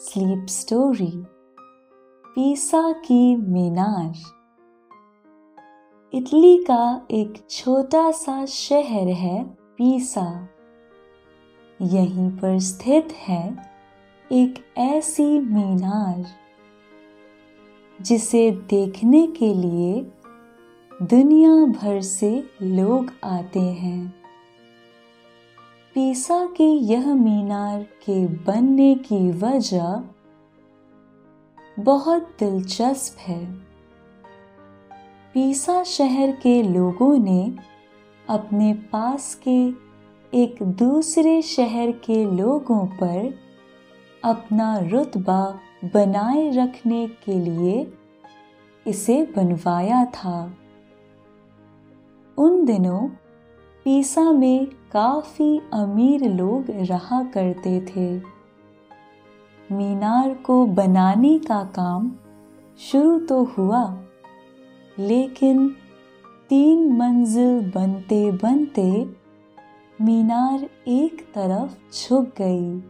Sleep story पीसा की मीनार। Italy का एक छोटा सा शहर है पीसा। यहीं पर स्थित है एक ऐसी मीनार, जिसे देखने के लिए दुनिया भर से लोग आते हैं। पीसा की यह मीनार के बनने की वजह बहुत दिलचस्प है। पीसा शहर के लोगों ने अपने पास के एक दूसरे शहर के लोगों पर अपना रुतबा बनाए रखने के लिए इसे बनवाया था। उन दिनों पीसा में काफ़ी अमीर लोग रहा करते थे। मीनार को बनाने का काम शुरू तो हुआ, लेकिन तीन मंजिल बनते बनते मीनार एक तरफ़ झुक गई।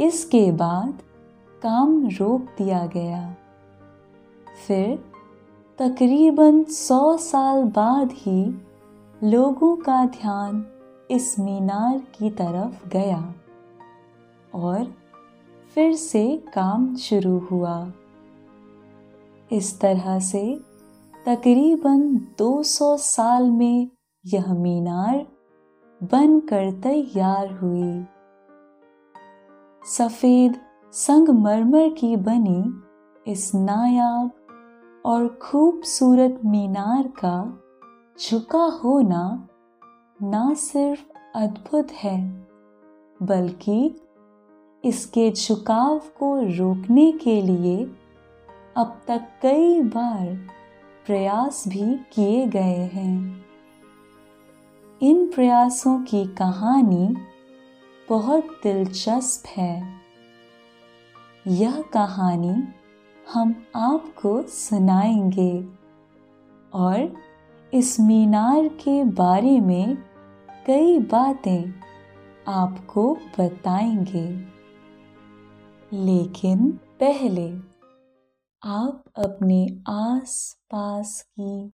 इसके बाद काम रोक दिया गया। फिर तकरीबन सौ साल बाद ही लोगों का ध्यान इस मीनार की तरफ़ गया और फिर से काम शुरू हुआ। इस तरह से तकरीबन 200 साल में यह मीनार बनकर तैयार हुई। सफ़ेद संगमरमर की बनी इस नायाब और खूबसूरत मीनार का झुका होना ना सिर्फ़ अद्भुत है, बल्कि इसके झुकाव को रोकने के लिए अब तक कई बार प्रयास भी किए गए हैं। इन प्रयासों की कहानी बहुत दिलचस्प है। यह कहानी हम आपको सुनाएँगे और इस मीनार के बारे में कई बातें आपको बताएँगे लेकिन पहले आप अपने आस पास की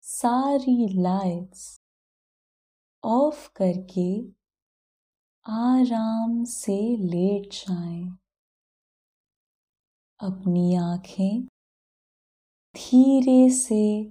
सारी लाइट्स ऑफ़ करके आराम से लेट जाएँ। अपनी आँखें धीरे से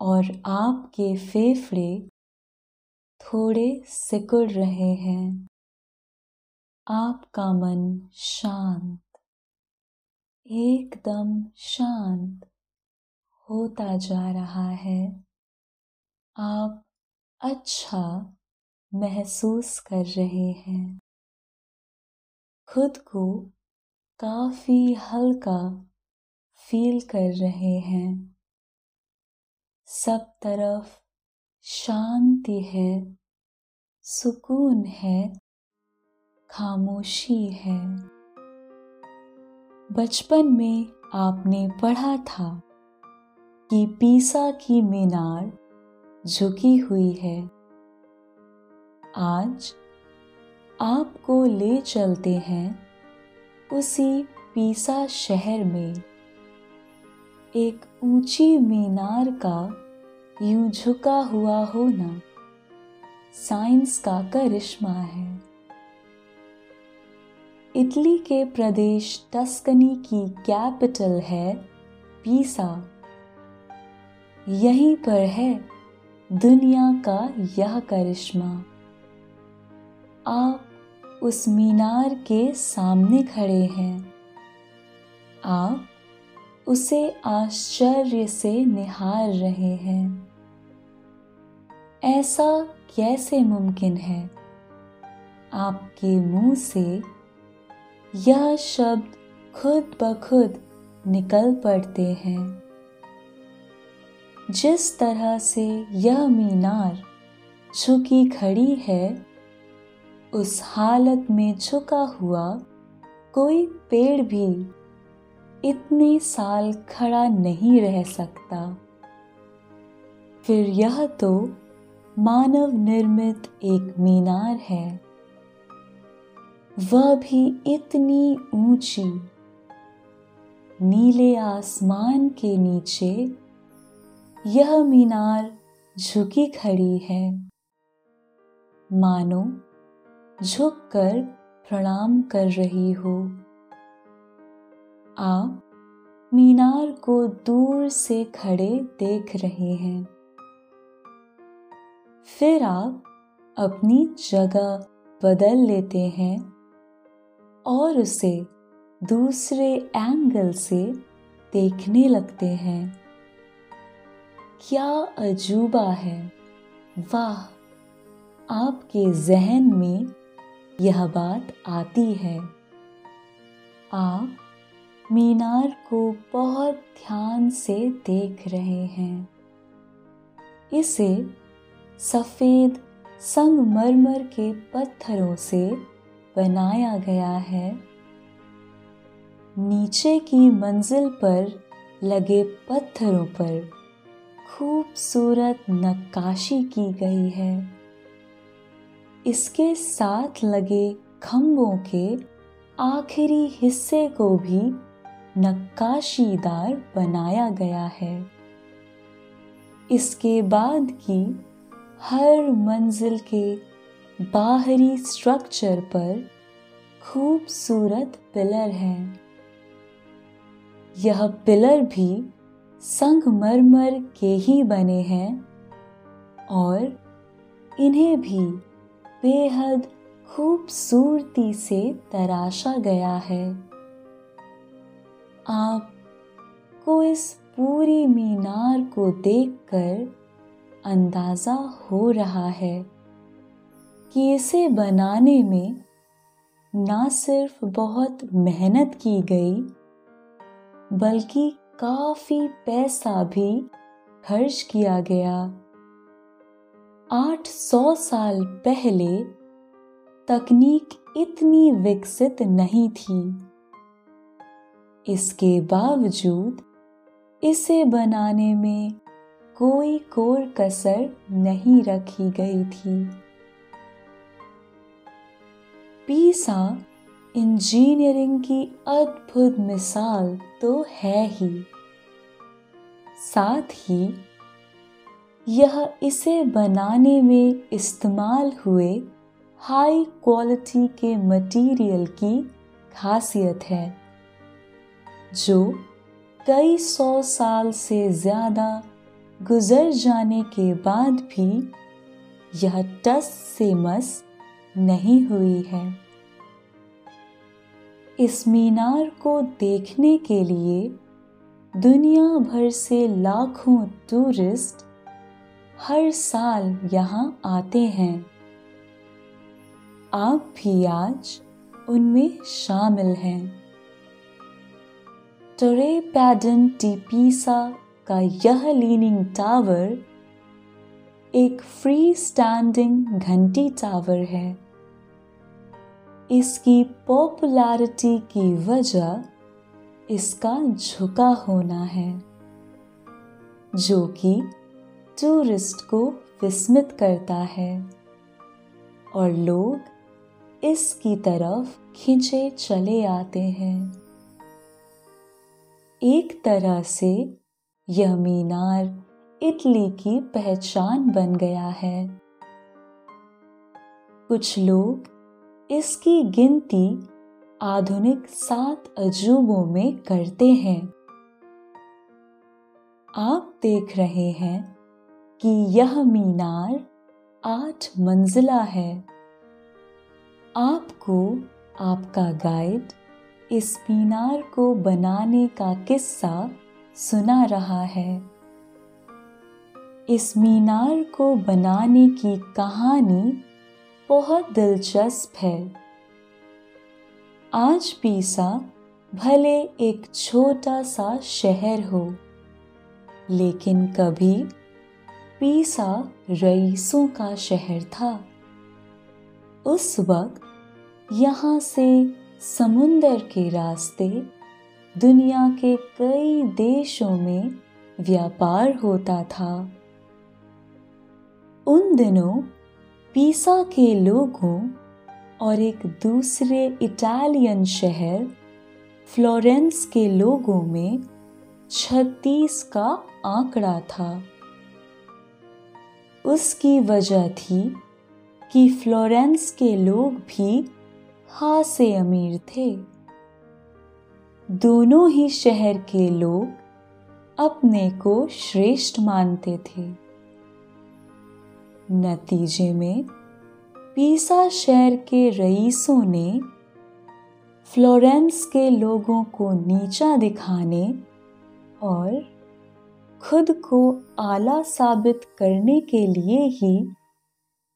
और आपके फेफड़े थोड़े सिकुड़ रहे हैं। आपका मन शांत, एकदम शांत होता जा रहा है। आप अच्छा महसूस कर रहे हैं। खुद को काफ़ी हल्का फील कर रहे हैं। सब तरफ़ शांति है, सुकून है, खामोशी है। बचपन में आपने पढ़ा था कि पीसा की मीनार झुकी हुई है। आज आपको ले चलते हैं उसी पीसा शहर में, एक ऊँची मीनार का यूँ झुका हुआ होना साइंस का करिश्मा है। इटली के प्रदेश टस्कनी की कैपिटल है पीसा। यहीं पर है दुनिया का यह करिश्मा। आप उस मीनार के सामने खड़े हैं। आप उसे आश्चर्य से निहार रहे हैं। ऐसा कैसे मुमकिन है? आपके मुँह से यह शब्द खुद ब खुद निकल पड़ते हैं। जिस तरह से यह मीनार झुकी खड़ी है, उस हालत में झुका हुआ कोई पेड़ भी इतने साल खड़ा नहीं रह सकता। फिर यह तो मानव निर्मित एक मीनार है। वह भी इतनी ऊँची। नीले आसमान के नीचे यह मीनार झुकी खड़ी है। मानो, झुककर प्रणाम कर रही हो। आप मीनार को दूर से खड़े देख रहे हैं। फिर आप अपनी जगह बदल लेते हैं और उसे दूसरे एंगल से देखने लगते हैं। क्या अजूबा है? वाह! आपके जहन में यह बात आती है। आप मीनार को बहुत ध्यान से देख रहे हैं। इसे सफ़ेद संगमरमर के पत्थरों से बनाया गया है। नीचे की मंजिल पर लगे पत्थरों पर खूबसूरत नक्काशी की गई है। इसके साथ लगे खम्भों के आखिरी हिस्से को भी नक्काशीदार बनाया गया है। इसके बाद की हर मंजिल के बाहरी स्ट्रक्चर पर खूबसूरत पिलर हैं। यह पिलर भी संगमरमर के ही बने हैं और इन्हें भी बेहद खूबसूरती से तराशा गया है। आपको इस पूरी मीनार को देखकर अंदाज़ा हो रहा है कि इसे बनाने में ना सिर्फ़ बहुत मेहनत की गई, बल्कि काफ़ी पैसा भी खर्च किया गया। आठ सौ साल पहले तकनीक इतनी विकसित नहीं थी। इसके बावजूद इसे बनाने में कोई कोर कसर नहीं रखी गई थी। पीसा इंजीनियरिंग की अद्भुत मिसाल तो है ही। साथ ही, यह इसे बनाने में इस्तेमाल हुए हाई क्वालिटी के मटेरियल की खासियत है, जो कई सौ साल से ज़्यादा गुजर जाने के बाद भी यह टस से मस नहीं हुई है। इस मीनार को देखने के लिए दुनिया भर से लाखों टूरिस्ट हर साल यहाँ आते हैं। आप भी आज उनमें शामिल हैं। टोरे पैडन टीपीसा का यह लीनिंग टावर एक फ्री स्टैंडिंग घंटी टावर है। इसकी पॉपुलैरिटी की वजह इसका झुका होना है, जो कि टूरिस्ट को विस्मित करता है और लोग इसकी तरफ़ खींचे चले आते हैं। एक तरह से यह मीनार इटली की पहचान बन गया है। कुछ लोग इसकी गिनती आधुनिक सात अजूबों में करते हैं। आप देख रहे हैं कि यह मीनार आठ मंजिला है। आपको आपका गाइड इस मीनार को बनाने का किस्सा सुना रहा है। इस मीनार को बनाने की कहानी बहुत दिलचस्प है। आज पीसा भले एक छोटा सा शहर हो, लेकिन कभी पीसा रईसों का शहर था। उस वक्त यहाँ से समुंदर के रास्ते दुनिया के कई देशों में व्यापार होता था। उन दिनों पीसा के लोगों और एक दूसरे इटालियन शहर फ्लोरेंस के लोगों में छत्तीस का आंकड़ा था। उसकी वजह थी कि फ्लोरेंस के लोग भी खासे अमीर थे। दोनों ही शहर के लोग अपने को श्रेष्ठ मानते थे। नतीजे में, पीसा शहर के रईसों ने फ्लोरेंस के लोगों को नीचा दिखाने और खुद को आला साबित करने के लिए ही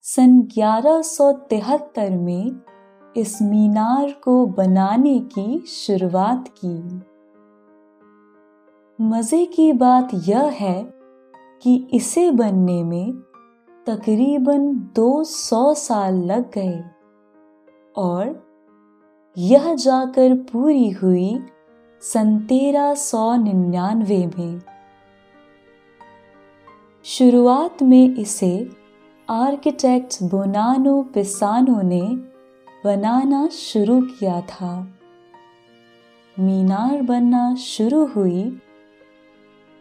सन 1173 में इस मीनार को बनाने की शुरुआत की। मज़े की बात यह है कि इसे बनने में तकरीबन 200 साल लग गए और यह जाकर पूरी हुई सन तेरह सौ निन्यानवे में। शुरुआत में इसे आर्किटेक्ट बोनानो पिसानो ने बनाना शुरू किया था मीनार बनना शुरू हुई,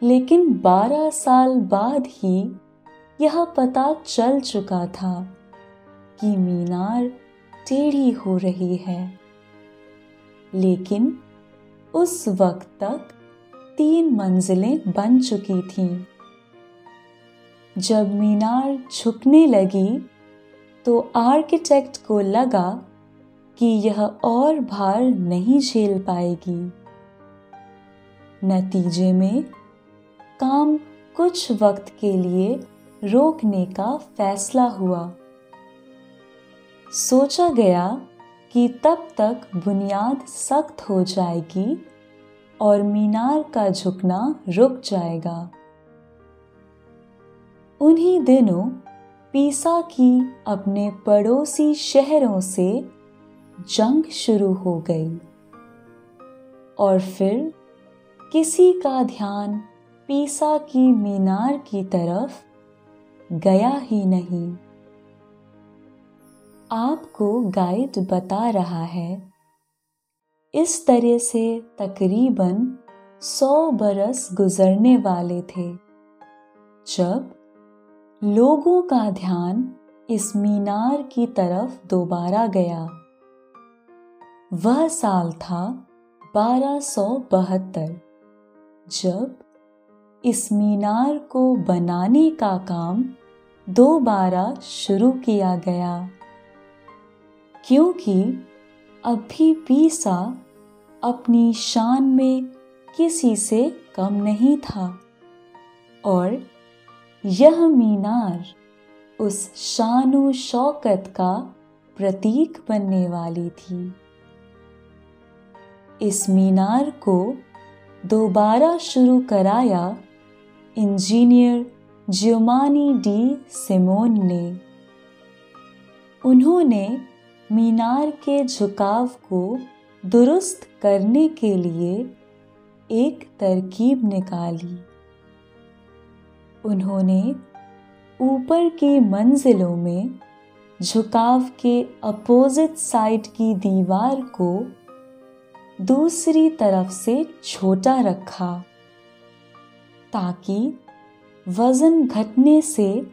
लेकिन 12 साल बाद ही यह पता चल चुका था कि मीनार टेढ़ी हो रही है लेकिन उस वक्त तक तीन मंजिलें बन चुकी थीं। जब मीनार झुकने लगी तो आर्किटेक्ट को लगा कि यह और भार नहीं झेल पाएगी। नतीजे में, काम कुछ वक्त के लिए रोकने का फैसला हुआ। सोचा गया कि तब तक बुनियाद सख्त हो जाएगी और मीनार का झुकना रुक जाएगा। उन्हीं दिनों पीसा की अपने पड़ोसी शहरों से जंग शुरू हो गई। और फिर किसी का ध्यान पीसा की मीनार की तरफ़ गया ही नहीं। आपको गाइड बता रहा है, इस तरह से तकरीबन सौ बरस गुजरने वाले थे, जब लोगों का ध्यान इस मीनार की तरफ़ दोबारा गया। वह साल था बारह जब इस मीनार को बनाने का काम दोबारा शुरू किया गया। क्योंकि अभी पीसा अपनी शान में किसी से कम नहीं था और यह मीनार उस शानो शौकत का प्रतीक बनने वाली थी। इस मीनार को दोबारा शुरू कराया इंजीनियर जियोमानी डी सिमोन ने। उन्होंने मीनार के झुकाव को दुरुस्त करने के लिए एक तरकीब निकाली। उन्होंने ऊपर की मंजिलों में झुकाव के अपोजिट साइड की दीवार को दूसरी तरफ़ से छोटा रखा, ताकि वज़न घटने से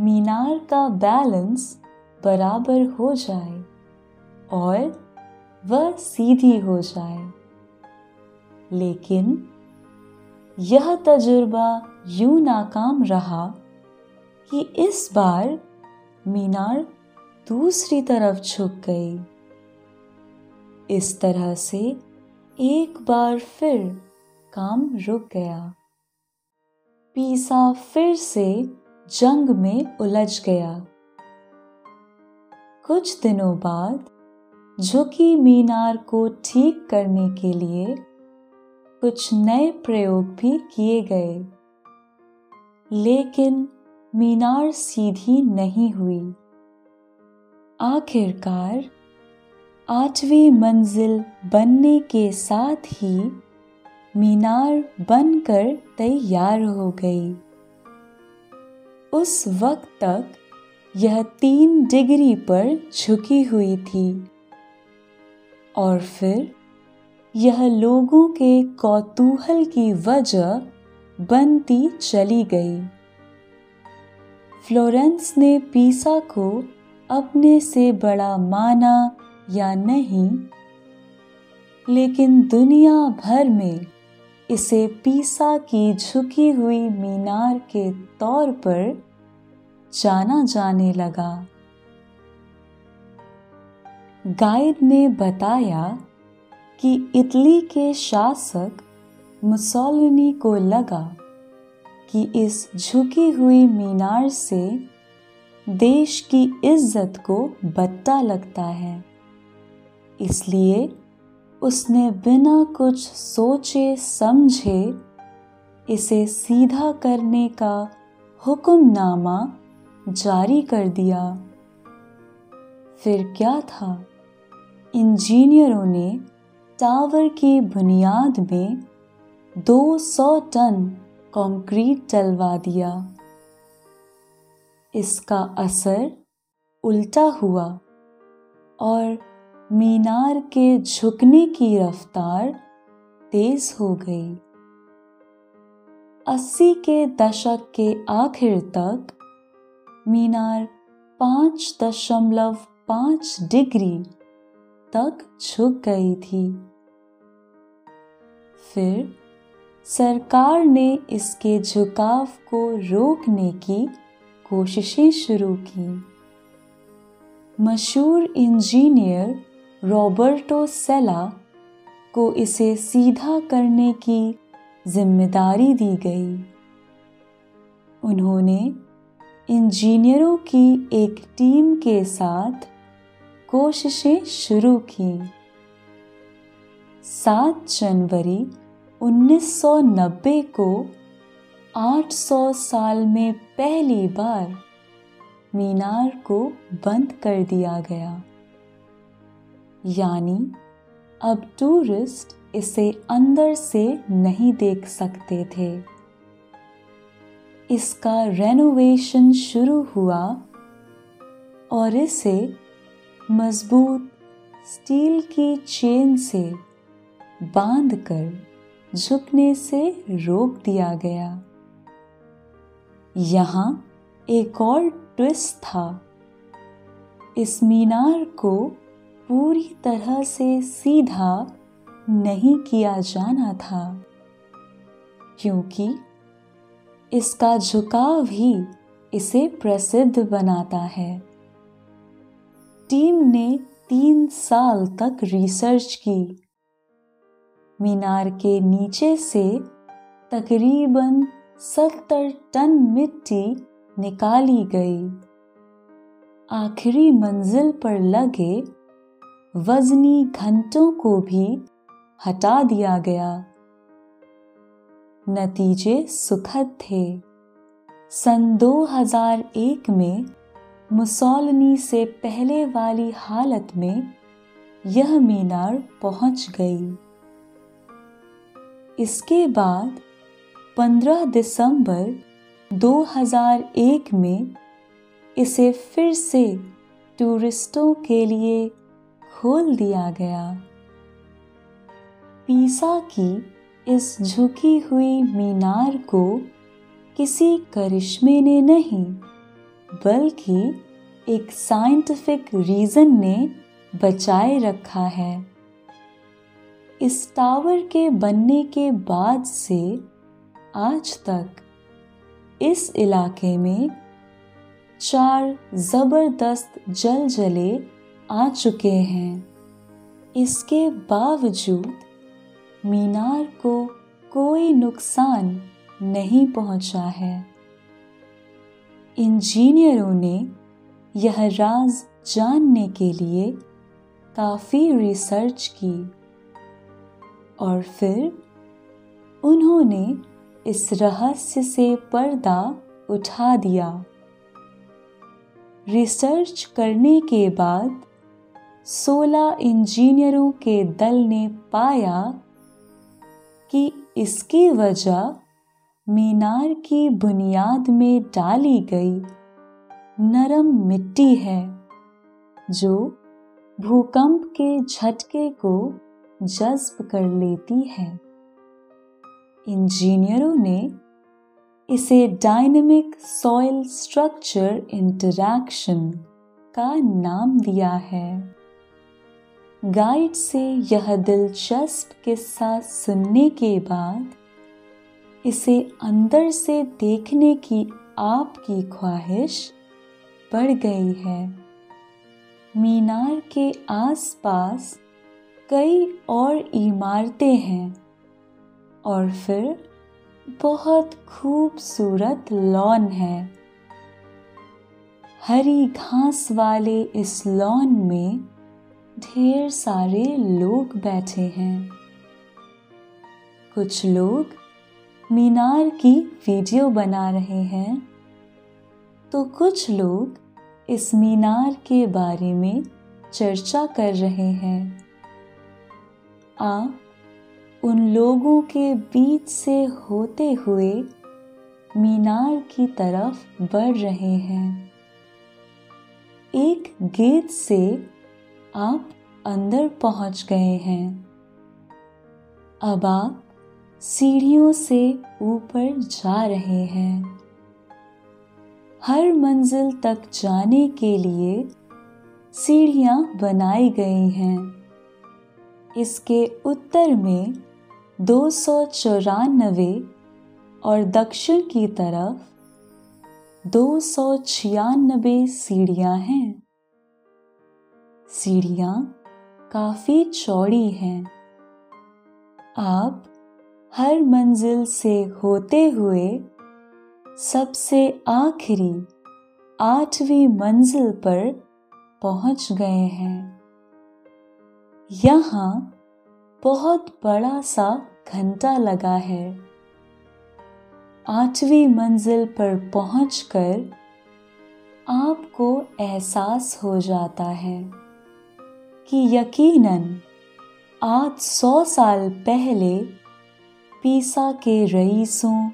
मीनार का बैलेंस बराबर हो जाए और वह सीधी हो जाए। लेकिन यह तजुर्बा यूँ नाकाम रहा कि इस बार मीनार दूसरी तरफ़ झुक गई। इस तरह से एक बार फिर काम रुक गया। पीसा फिर से जंग में उलझ गया। कुछ दिनों बाद झुकी मीनार को ठीक करने के लिए कुछ नए प्रयोग भी किए गए। लेकिन मीनार सीधी नहीं हुई। आखिरकार आठवीं मंजिल बनने के साथ ही मीनार बनकर तैयार हो गई। उस वक्त तक यह तीन डिग्री पर झुकी हुई थी। और फिर यह लोगों के कौतूहल की वजह बनती चली गई। फ्लोरेंस ने पीसा को अपने से बड़ा माना या नहीं, लेकिन दुनिया भर में इसे पीसा की झुकी हुई मीनार के तौर पर जाना जाने लगा। गाइड ने बताया कि इटली के शासक मुसोलिनी को लगा कि इस झुकी हुई मीनार से देश की इज़्ज़त को बत्ता लगता है। इसलिए उसने बिना कुछ सोचे समझे इसे सीधा करने का हुक्मनामा जारी कर दिया। फिर क्या था? इंजीनियरों ने टावर की बुनियाद में 200 टन कंक्रीट डलवा दिया। इसका असर उल्टा हुआ और मीनार के झुकने की रफ्तार तेज हो गई। अस्सी के दशक के आखिर तक मीनार पाँच दशमलव पाँच डिग्री तक झुक गई थी। फिर सरकार ने इसके झुकाव को रोकने की कोशिशें शुरू की। मशहूर इंजीनियर रॉबर्टो सेला को इसे सीधा करने की ज़िम्मेदारी दी गई। उन्होंने इंजीनियरों की एक टीम के साथ कोशिशें शुरू की। 7 जनवरी 1990 को 800 साल में पहली बार मीनार को बंद कर दिया गया। यानी अब टूरिस्ट इसे अंदर से नहीं देख सकते थे। इसका रेनोवेशन शुरू हुआ और इसे मज़बूत स्टील की चेन से बांधकर झुकने से रोक दिया गया। यहाँ एक और ट्विस्ट था। इस मीनार को पूरी तरह से सीधा नहीं किया जाना था, क्योंकि इसका झुकाव ही इसे प्रसिद्ध बनाता है। टीम ने तीन साल तक रिसर्च की। मीनार के नीचे से तकरीबन सत्तर टन मिट्टी निकाली गई। आखिरी मंजिल पर लगे वजनी घंटों को भी हटा दिया गया। नतीजे सुखद थे। सन 2001 में मुसौलनी से पहले वाली हालत में यह मीनार पहुँच गई। इसके बाद 15 दिसंबर 2001 में इसे फिर से टूरिस्टों के लिए खोल दिया गया। पीसा की इस झुकी हुई मीनार को किसी करिश्मे ने नहीं, बल्कि एक साइंटिफिक रीजन ने बचाए रखा है। इस टावर के बनने के बाद से आज तक इस इलाके में चार ज़बरदस्त जल जले आ चुके हैं। इसके बावजूद मीनार को कोई नुकसान नहीं पहुँचा है। इंजीनियरों ने यह राज जानने के लिए काफ़ी रिसर्च की और फिर उन्होंने इस रहस्य से पर्दा उठा दिया। रिसर्च करने के बाद 16 इंजीनियरों के दल ने पाया कि इसकी वजह मीनार की बुनियाद में डाली गई नरम मिट्टी है, जो भूकंप के झटके को जज्ब कर लेती है। इंजीनियरों ने इसे डायनेमिक सॉइल स्ट्रक्चर इंटरैक्शन का नाम दिया है। गाइड से यह दिलचस्प किस्सा सुनने के बाद, इसे अंदर से देखने की आपकी ख्वाहिश बढ़ गई है। मीनार के आसपास कई और इमारतें हैं और फिर बहुत खूबसूरत लॉन है। हरी घास वाले इस लॉन में ढेर सारे लोग बैठे हैं। कुछ लोग मीनार की वीडियो बना रहे हैं। तो कुछ लोग इस मीनार के बारे में चर्चा कर रहे हैं। आप उन लोगों के बीच से होते हुए मीनार की तरफ़ बढ़ रहे हैं। एक गेट से आप अंदर पहुँच गए हैं। अब आप सीढ़ियों से ऊपर जा रहे हैं। हर मंजिल तक जाने के लिए सीढ़ियाँ बनाई गई हैं। इसके उत्तर में दो सौ चौरानबे और दक्षिण की तरफ़ दो सौ छियानबे सीढ़ियाँ हैं। सीढ़ियाँ काफ़ी चौड़ी हैं। आप हर मंजिल से होते हुए सबसे आखिरी आठवीं मंजिल पर पहुँच गए हैं। यहाँ बहुत बड़ा सा घंटा लगा है। आठवीं मंजिल पर पहुंचकर आपको एहसास हो जाता है। कि यकीनन आज सौ साल पहले पीसा के रईसों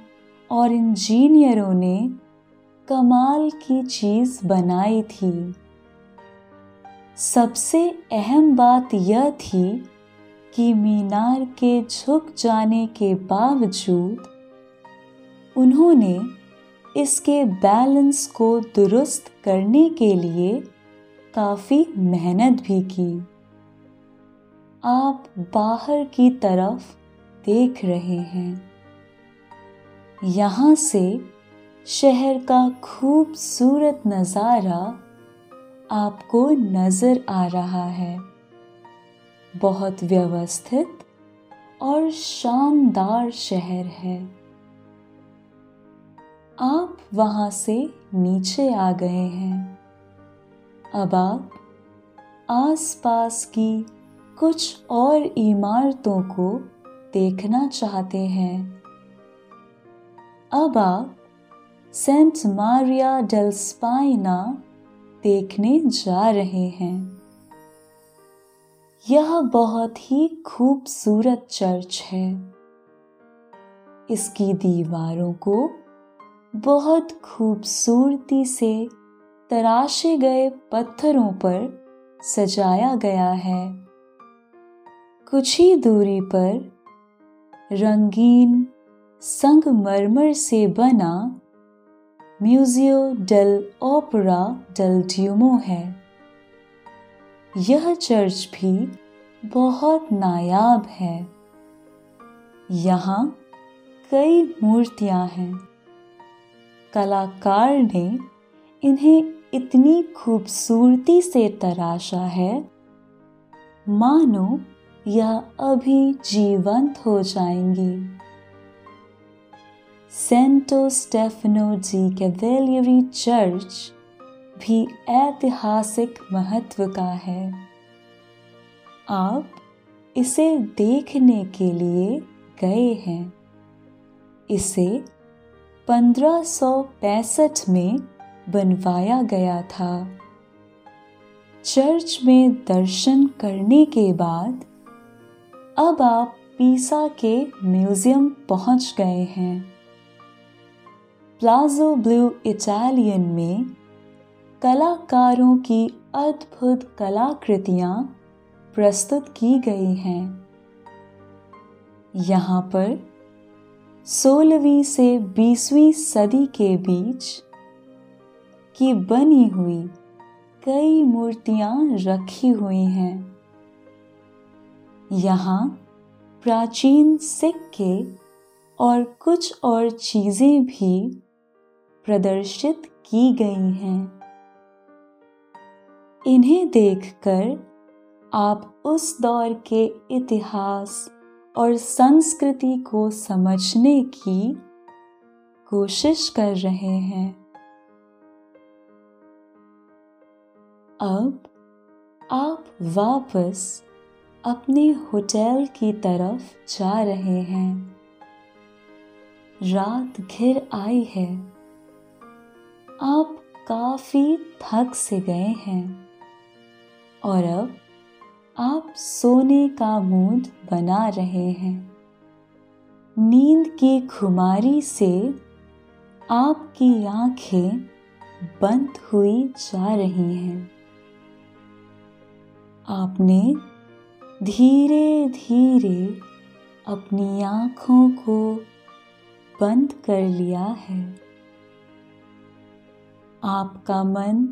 और इंजीनियरों ने कमाल की चीज़ बनाई थी। सबसे अहम बात यह थी कि मीनार के झुक जाने के बावजूद उन्होंने इसके बैलेंस को दुरुस्त करने के लिए काफ़ी मेहनत भी की। आप बाहर की तरफ़ देख रहे हैं। यहाँ से शहर का खूबसूरत नज़ारा आपको नज़र आ रहा है। बहुत व्यवस्थित और शानदार शहर है। आप वहाँ से नीचे आ गए हैं। अब आप आसपास की कुछ और इमारतों को देखना चाहते हैं। अब आप सेंट मारिया डेल स्पाइना देखने जा रहे हैं। यह बहुत ही खूबसूरत चर्च है। इसकी दीवारों को बहुत खूबसूरती से तराशे गए पत्थरों पर सजाया गया है। कुछ ही दूरी पर रंगीन संगमरमर से बना Museo dell Opera del Duomo है। यह चर्च भी बहुत नायाब है। यहाँ कई मूर्तियाँ हैं। कलाकार ने इन्हें इतनी खूबसूरती से तराशा है। मानो यह अभी जीवंत हो जाएँगी। Santo Stefano dei Cavalieri church भी ऐतिहासिक महत्व का है। आप इसे देखने के लिए गए हैं। इसे 1565 में बनवाया गया था। चर्च में दर्शन करने के बाद, अब आप पीसा के म्यूज़ियम पहुँच गए हैं। प्लाजो ब्लू इटालियन में कलाकारों की अद्भुत कलाकृतियाँ प्रस्तुत की गई हैं। यहाँ पर सोलहवीं से बीसवीं सदी के बीच की बनी हुई कई मूर्तियाँ रखी हुई हैं। यहाँ प्राचीन सिक्के और कुछ और चीज़ें भी प्रदर्शित की गई हैं। इन्हें देखकर आप उस दौर के इतिहास और संस्कृति को समझने की कोशिश कर रहे हैं। अब आप वापस अपने होटल की तरफ़ जा रहे हैं। रात घिर आई है। आप काफ़ी थक से गए हैं। और अब आप सोने का मूड बना रहे हैं। नींद की खुमारी से आपकी आँखें बंद हुई जा रही हैं। आपने धीरे धीरे अपनी आँखों को बंद कर लिया है। आपका मन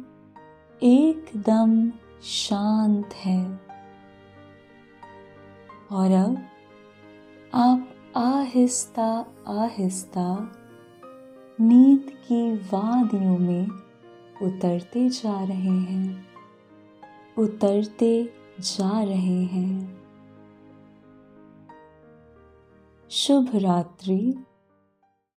एकदम शांत है। और अब आप आहिस्ता आहिस्ता नींद की वादियों में उतरते जा रहे हैं। उतरते जा रहे हैं। शुभ रात्रि।